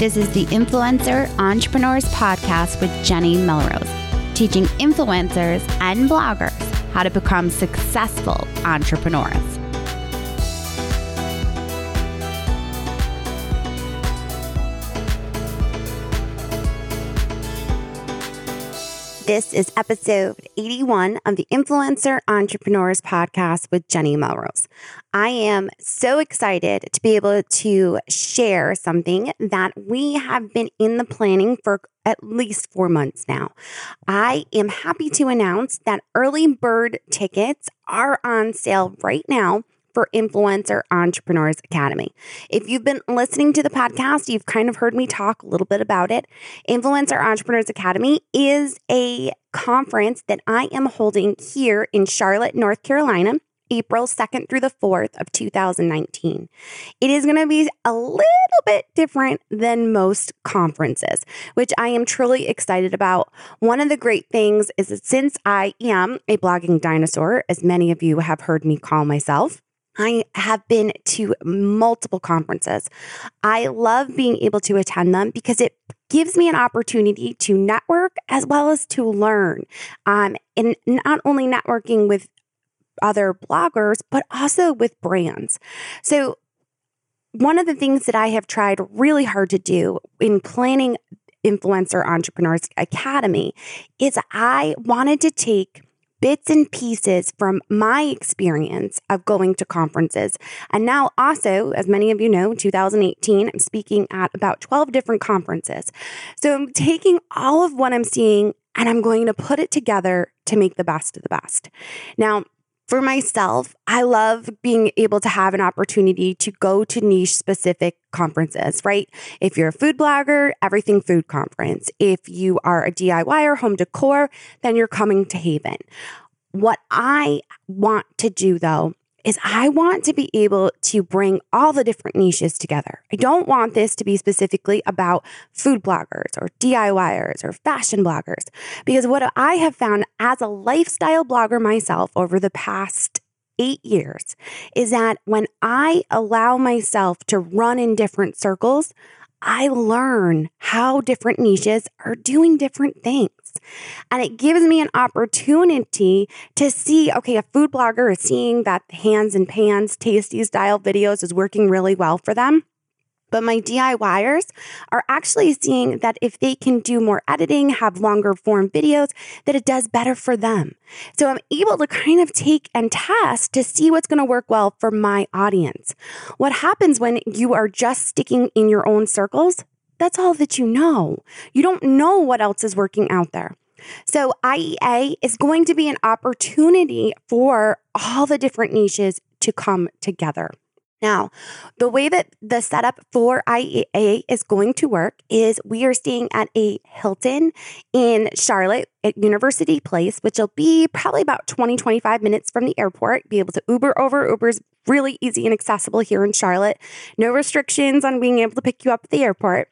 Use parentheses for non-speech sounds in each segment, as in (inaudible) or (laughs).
This is the Influencer Entrepreneurs Podcast with Jenny Melrose, teaching influencers and bloggers how to become successful entrepreneurs. This is episode 81 of the Influencer Entrepreneurs Podcast with Jenny Melrose. I am so excited to be able to share something that we have been in the planning for at least four months now. I am happy to announce that early bird tickets are on sale right now for Influencer Entrepreneurs Academy. If you've been listening to the podcast, you've kind of heard me talk a little bit about it. Influencer Entrepreneurs Academy is a conference that I am holding here in Charlotte, North Carolina. April 2nd through the 4th of 2019. It is going to be a little bit different than most conferences, which I am truly excited about. One of the great things is that since I am a blogging dinosaur, as many of you have heard me call myself, I have been to multiple conferences. I love being able to attend them because it gives me an opportunity to network as well as to learn. Um, and not only networking with other bloggers, but also with brands. So, one of the things that I have tried really hard to do in planning Influencer Entrepreneurs Academy is I wanted to take bits and pieces from my experience of going to conferences. And now, also, as many of you know, 2018, I'm speaking at about 12 different conferences. So I'm taking all of what I'm seeing and I'm going to put it together to make the best of the best. Now, for myself, I love being able to have an opportunity to go to niche specific conferences, right? If you're a food blogger, everything food conference. If you are a DIY or home decor, then you're coming to Haven. What I want to do though is I want to be able to bring all the different niches together. I don't want this to be specifically about food bloggers or DIYers or fashion bloggers, because what I have found as a lifestyle blogger myself over the past eight years is that when I allow myself to run in different circles, I learn how different niches are doing different things. And it gives me an opportunity to see okay, a food blogger is seeing that hands and pans, tasty style videos is working really well for them. But my DIYers are actually seeing that if they can do more editing, have longer form videos, that it does better for them. So I'm able to kind of take and test to see what's going to work well for my audience. What happens when you are just sticking in your own circles? That's all that you know. You don't know what else is working out there. So, IEA is going to be an opportunity for all the different niches to come together. Now, the way that the setup for IEA is going to work is we are staying at a Hilton in Charlotte at University Place, which will be probably about 20, 25 minutes from the airport. Be able to Uber over. Uber's really easy and accessible here in Charlotte. No restrictions on being able to pick you up at the airport.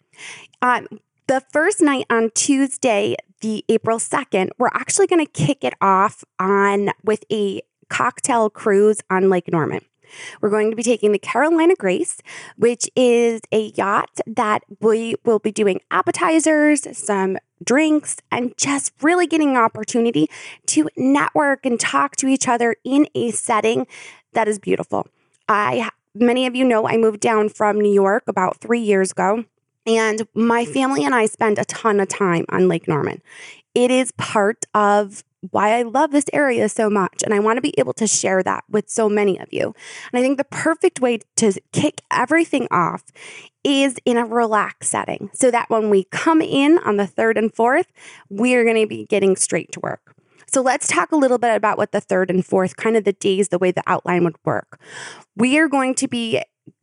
Um, the first night on Tuesday, the April 2nd, we're actually going to kick it off on with a cocktail cruise on Lake Norman. We're going to be taking the Carolina Grace, which is a yacht that we will be doing appetizers, some drinks, and just really getting an opportunity to network and talk to each other in a setting that is beautiful. I many of you know I moved down from New York about 3 years ago. And my family and I spend a ton of time on Lake Norman. It is part of why I love this area so much. And I want to be able to share that with so many of you. And I think the perfect way to kick everything off is in a relaxed setting so that when we come in on the third and fourth, we're going to be getting straight to work. So let's talk a little bit about what the third and fourth, kind of the days, the way the outline would work. We are going to be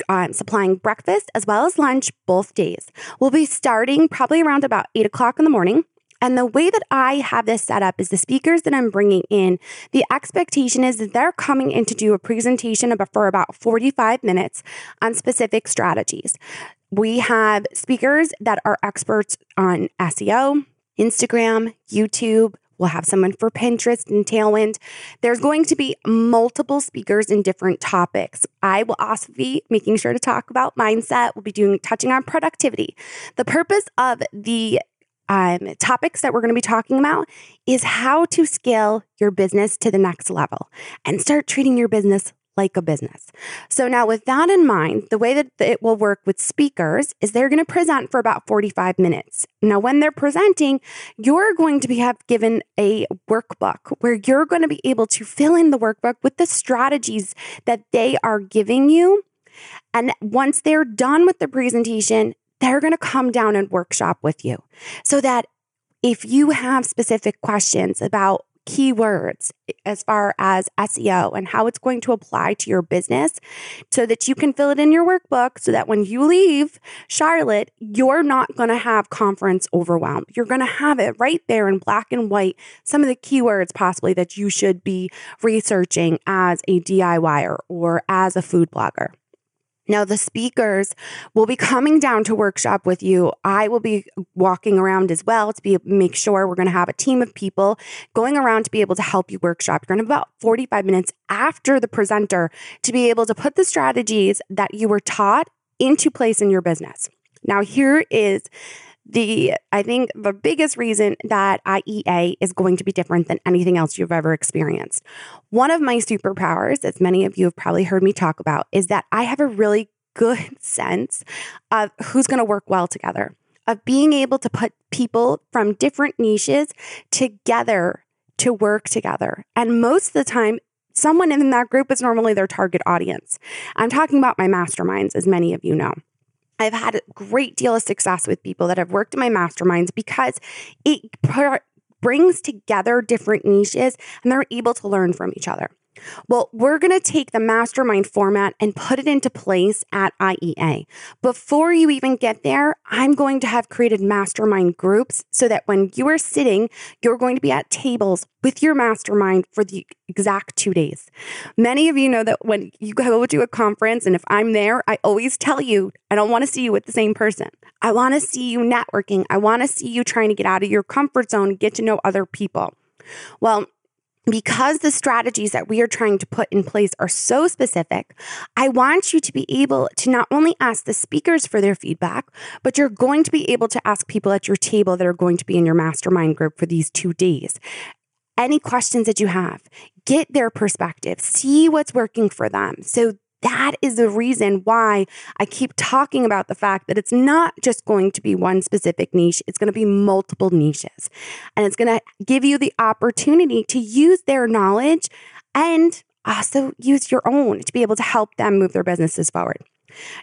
um, supplying breakfast as well as lunch both days. We'll be starting probably around about eight o'clock in the morning. And the way that I have this set up is the speakers that I'm bringing in, the expectation is that they're coming in to do a presentation for about 45 minutes on specific strategies. We have speakers that are experts on SEO, Instagram, YouTube, We'll have someone for Pinterest and Tailwind. There's going to be multiple speakers in different topics. I will also be making sure to talk about mindset. We'll be doing touching on productivity. The purpose of the um, topics that we're going to be talking about is how to scale your business to the next level and start treating your business like a business. So, now with that in mind, the way that it will work with speakers is they're going to present for about 45 minutes. Now, when they're presenting, you're going to be have given a workbook where you're going to be able to fill in the workbook with the strategies that they are giving you. And once they're done with the presentation, they're going to come down and workshop with you so that if you have specific questions about keywords as far as SEO and how it's going to apply to your business so that you can fill it in your workbook so that when you leave Charlotte, you're not going to have conference overwhelm. You're going to have it right there in black and white, some of the keywords possibly that you should be researching as a DIYer or as a food blogger. Now, the speakers will be coming down to workshop with you. I will be walking around as well to be make sure we're going to have a team of people going around to be able to help you workshop. You're going to have about 45 minutes after the presenter to be able to put the strategies that you were taught into place in your business. Now, here is the I think the biggest reason that IEA is going to be different than anything else you've ever experienced. One of my superpowers, as many of you have probably heard me talk about, is that I have a really good (laughs) sense of who's going to work well together, of being able to put people from different niches together to work together. And most of the time, someone in that group is normally their target audience. I'm talking about my masterminds, as many of you know. I've had a great deal of success with people that have worked in my masterminds because it pr- brings together different niches and they're able to learn from each other. Well, we're going to take the mastermind format and put it into place at IEA. Before you even get there, I'm going to have created mastermind groups so that when you are sitting, you're going to be at tables with your mastermind for the exact two days. Many of you know that when you go to a conference, and if I'm there, I always tell you, I don't want to see you with the same person. I want to see you networking. I want to see you trying to get out of your comfort zone, get to know other people. Well, because the strategies that we are trying to put in place are so specific, I want you to be able to not only ask the speakers for their feedback, but you're going to be able to ask people at your table that are going to be in your mastermind group for these two days. Any questions that you have, get their perspective, see what's working for them. So that is the reason why I keep talking about the fact that it's not just going to be one specific niche, it's going to be multiple niches. And it's going to give you the opportunity to use their knowledge and also use your own to be able to help them move their businesses forward.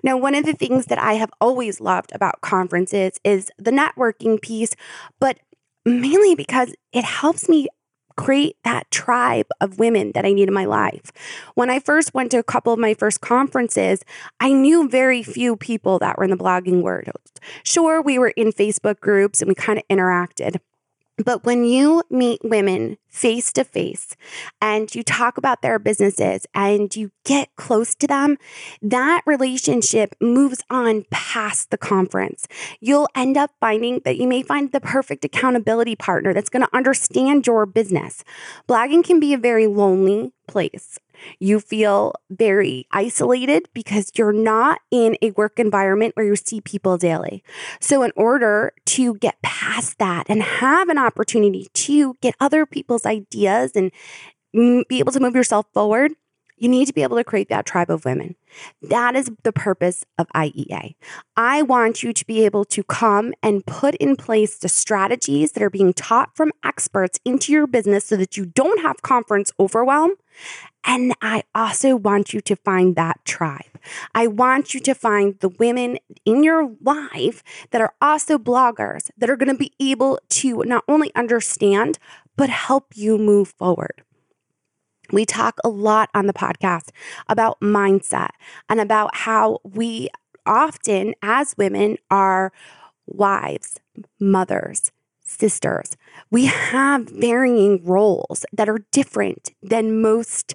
Now, one of the things that I have always loved about conferences is the networking piece, but mainly because it helps me create that tribe of women that I need in my life. When I first went to a couple of my first conferences, I knew very few people that were in the blogging world. Sure, we were in Facebook groups and we kind of interacted. But when you meet women face to face and you talk about their businesses and you get close to them, that relationship moves on past the conference. You'll end up finding that you may find the perfect accountability partner that's going to understand your business. Blogging can be a very lonely place. You feel very isolated because you're not in a work environment where you see people daily. So, in order to get past that and have an opportunity to get other people's ideas and be able to move yourself forward, you need to be able to create that tribe of women. That is the purpose of IEA. I want you to be able to come and put in place the strategies that are being taught from experts into your business so that you don't have conference overwhelm. And I also want you to find that tribe. I want you to find the women in your life that are also bloggers that are going to be able to not only understand, but help you move forward. We talk a lot on the podcast about mindset and about how we often, as women, are wives, mothers, sisters. We have varying roles that are different than most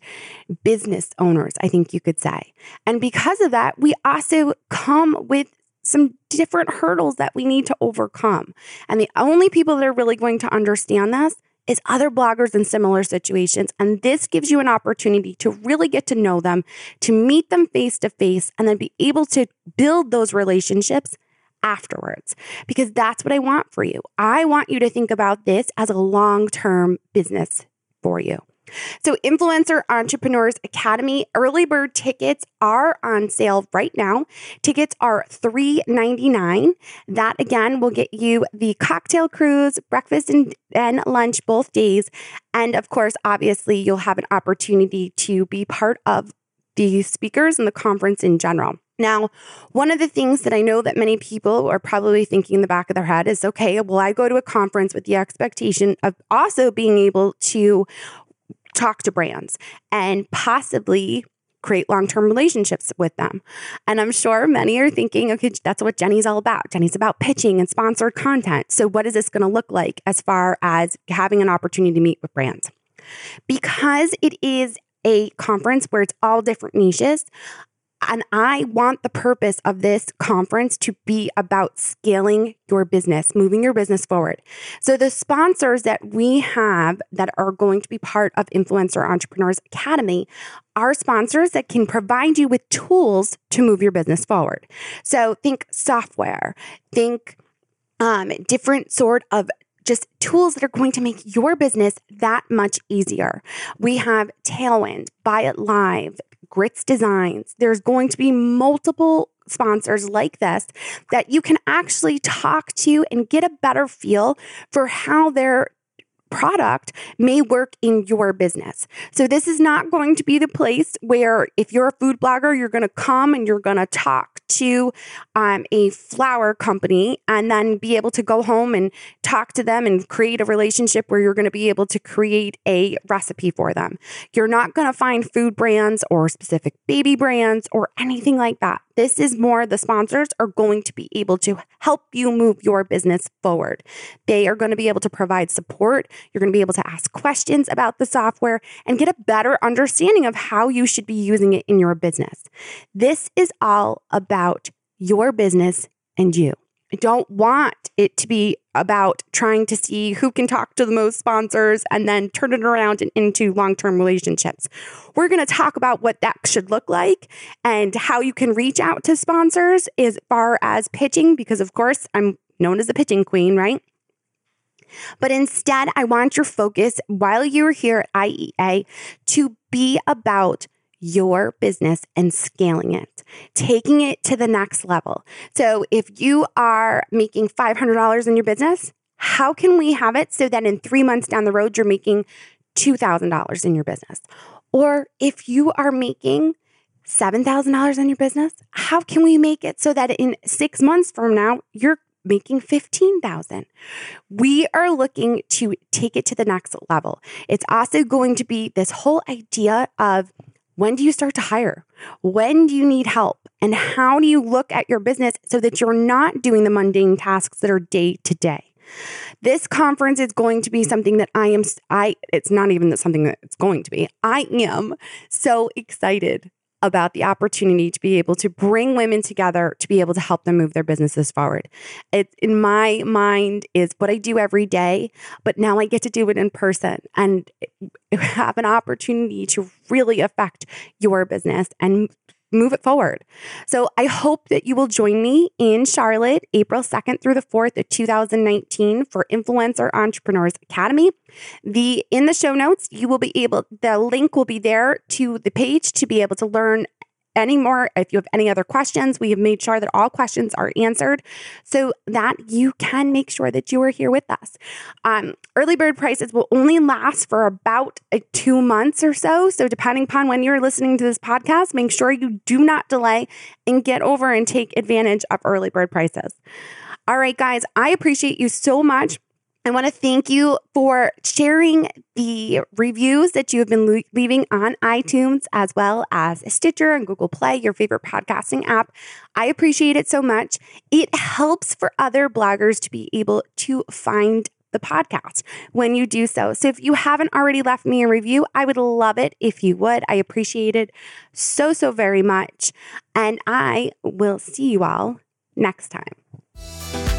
business owners, I think you could say. And because of that, we also come with some different hurdles that we need to overcome. And the only people that are really going to understand this is other bloggers in similar situations. And this gives you an opportunity to really get to know them, to meet them face to face, and then be able to build those relationships afterwards because that's what I want for you. I want you to think about this as a long term business for you. So, Influencer Entrepreneurs Academy early bird tickets are on sale right now. Tickets are $3.99. That again will get you the cocktail cruise, breakfast and, and lunch both days. And of course, obviously, you'll have an opportunity to be part of the speakers and the conference in general. Now, one of the things that I know that many people are probably thinking in the back of their head is okay, well, I go to a conference with the expectation of also being able to talk to brands and possibly create long term relationships with them. And I'm sure many are thinking, okay, that's what Jenny's all about. Jenny's about pitching and sponsored content. So, what is this going to look like as far as having an opportunity to meet with brands? Because it is a conference where it's all different niches, and I want the purpose of this conference to be about scaling your business, moving your business forward. So, the sponsors that we have that are going to be part of Influencer Entrepreneurs Academy are sponsors that can provide you with tools to move your business forward. So, think software, think um, different sort of just tools that are going to make your business that much easier. We have Tailwind, Buy It Live, Grits Designs. There's going to be multiple sponsors like this that you can actually talk to and get a better feel for how their product may work in your business. So this is not going to be the place where if you're a food blogger, you're going to come and you're going to talk to um, a flour company and then be able to go home and talk to them and create a relationship where you're going to be able to create a recipe for them. You're not going to find food brands or specific baby brands or anything like that. This is more the sponsors are going to be able to help you move your business forward. They are going to be able to provide support. You're going to be able to ask questions about the software and get a better understanding of how you should be using it in your business. This is all about your business and you. I don't want it to be about trying to see who can talk to the most sponsors and then turn it around and into long term relationships. We're going to talk about what that should look like and how you can reach out to sponsors as far as pitching, because of course, I'm known as the pitching queen, right? But instead, I want your focus while you're here at IEA to be about your business and scaling it, taking it to the next level. So if you are making $500 in your business, how can we have it so that in three months down the road, you're making $2,000 in your business? Or if you are making $7,000 in your business, how can we make it so that in six months from now, you're making 15,000. We are looking to take it to the next level. It's also going to be this whole idea of when do you start to hire? When do you need help? And how do you look at your business so that you're not doing the mundane tasks that are day to day? This conference is going to be something that I am I it's not even that something that it's going to be. I am so excited about the opportunity to be able to bring women together to be able to help them move their businesses forward. It in my mind is what I do every day, but now I get to do it in person and (laughs) have an opportunity to really affect your business and move it forward. So I hope that you will join me in Charlotte, April 2nd through the 4th of 2019 for Influencer Entrepreneurs Academy. The in the show notes, you will be able the link will be there to the page to be able to learn any more, if you have any other questions, we have made sure that all questions are answered so that you can make sure that you are here with us. Um, early bird prices will only last for about uh, two months or so. So, depending upon when you're listening to this podcast, make sure you do not delay and get over and take advantage of early bird prices. All right, guys, I appreciate you so much I want to thank you for sharing the reviews that you have been leaving on iTunes as well as Stitcher and Google Play, your favorite podcasting app. I appreciate it so much. It helps for other bloggers to be able to find the podcast when you do so. So if you haven't already left me a review, I would love it if you would. I appreciate it so, so very much. And I will see you all next time.